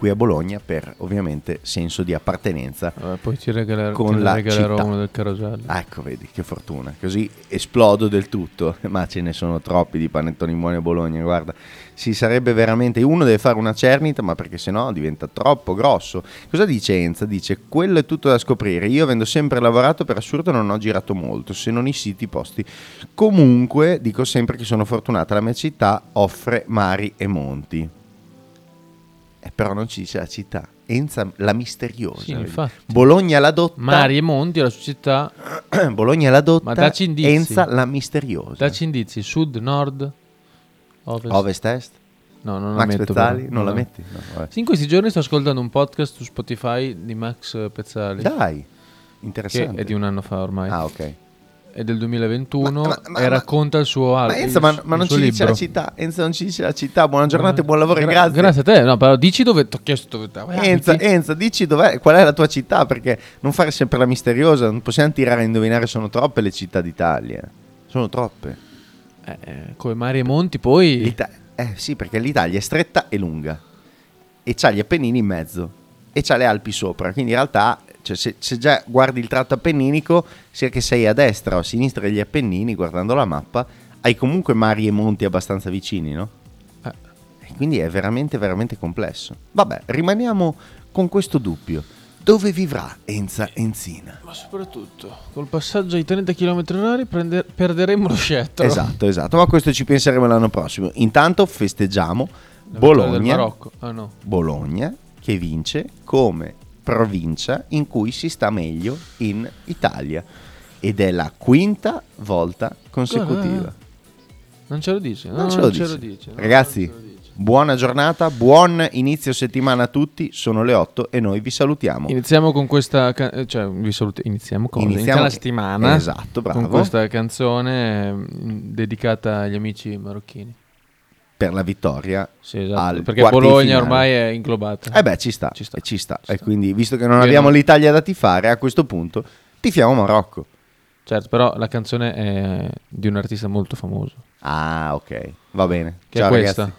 qui a Bologna per ovviamente senso di appartenenza Eh, poi ti regalerò, con ti la regalerò città. uno del carosello. Ah, ecco, vedi che fortuna. Così esplodo del tutto. (laughs) Ma ce ne sono troppi di panettoni buoni a Bologna. Guarda, si sarebbe veramente. Uno deve fare una cernita, ma perché sennò diventa troppo grosso. Cosa dice Enza? Dice: Quello è tutto da scoprire. Io, avendo sempre lavorato, per assurdo non ho girato molto, se non i siti posti. Comunque, dico sempre che sono fortunata. La mia città offre mari e monti. Eh, però non ci dice la città. Enza la misteriosa. Sì, infatti. Bologna la dotta. Mari e Monti, la sua città. (clears throat) Bologna la dotta. Ma dacci indizi. Enza la misteriosa. Dacci indizi. Sud, nord, ovest. Ovest est? No, non la Max metto. Pezzali? però. Non la No. metti? No. Sì, in questi giorni sto ascoltando un podcast su Spotify di Max Pezzali. Dai, interessante. Che è di un anno fa ormai. Ah, ok. È del 2021 Ma- ma- ma- e racconta il suo Ma album. Enza, ma, ma non ci dice la libro. città. Enza non ci dice la città. Buona giornata e buon lavoro. Gra- grazie. Grazie a te. No, però dici dove ti ho chiesto dove Enza, abiti. Enza, dici dov'è, qual è la tua città? Perché non fare sempre la misteriosa. Non possiamo tirare a indovinare. Sono troppe le città d'Italia. Sono troppe. Eh, eh, come Mari e Monti, poi. L'Ita- eh sì, perché l'Italia è stretta e lunga. E c'ha gli Appennini in mezzo. E c'ha le Alpi sopra. Quindi in realtà, cioè, se, se già guardi il tratto appenninico, sia che sei a destra o a sinistra degli Appennini, guardando la mappa, hai comunque mari e monti abbastanza vicini, no? Eh. E quindi è veramente, veramente complesso. Vabbè, rimaniamo con questo dubbio. Dove vivrà Enza Enzina? Ma soprattutto, col passaggio ai 30 km h prende- perderemo lo scettro. Esatto, esatto, ma questo ci penseremo l'anno prossimo. Intanto festeggiamo Bologna. Ah, no. Bologna che vince come provincia in cui si sta meglio in Italia. ed è la quinta volta consecutiva. Non ce lo dice. no, Non ce lo dice. Ragazzi, ce lo dice. buona giornata, buon inizio settimana a tutti. Sono le 8 e noi vi salutiamo. Iniziamo con questa cioè vi saluto, iniziamo con Iniziamo- iniziamo la settimana. Esatto, bravo. Con questa canzone mm, dedicata agli amici marocchini. Per la vittoria Sì, esatto, perché Bologna finale. ormai è inglobata. Eh beh, ci sta, Ci sta, e ci sta. ci E sta. quindi, visto che non Io abbiamo l'Italia da tifare, a questo punto tifiamo Marocco. Certo, però la canzone è di un artista molto famoso. Ah, ok, va bene. Che Ciao è questa. ragazzi.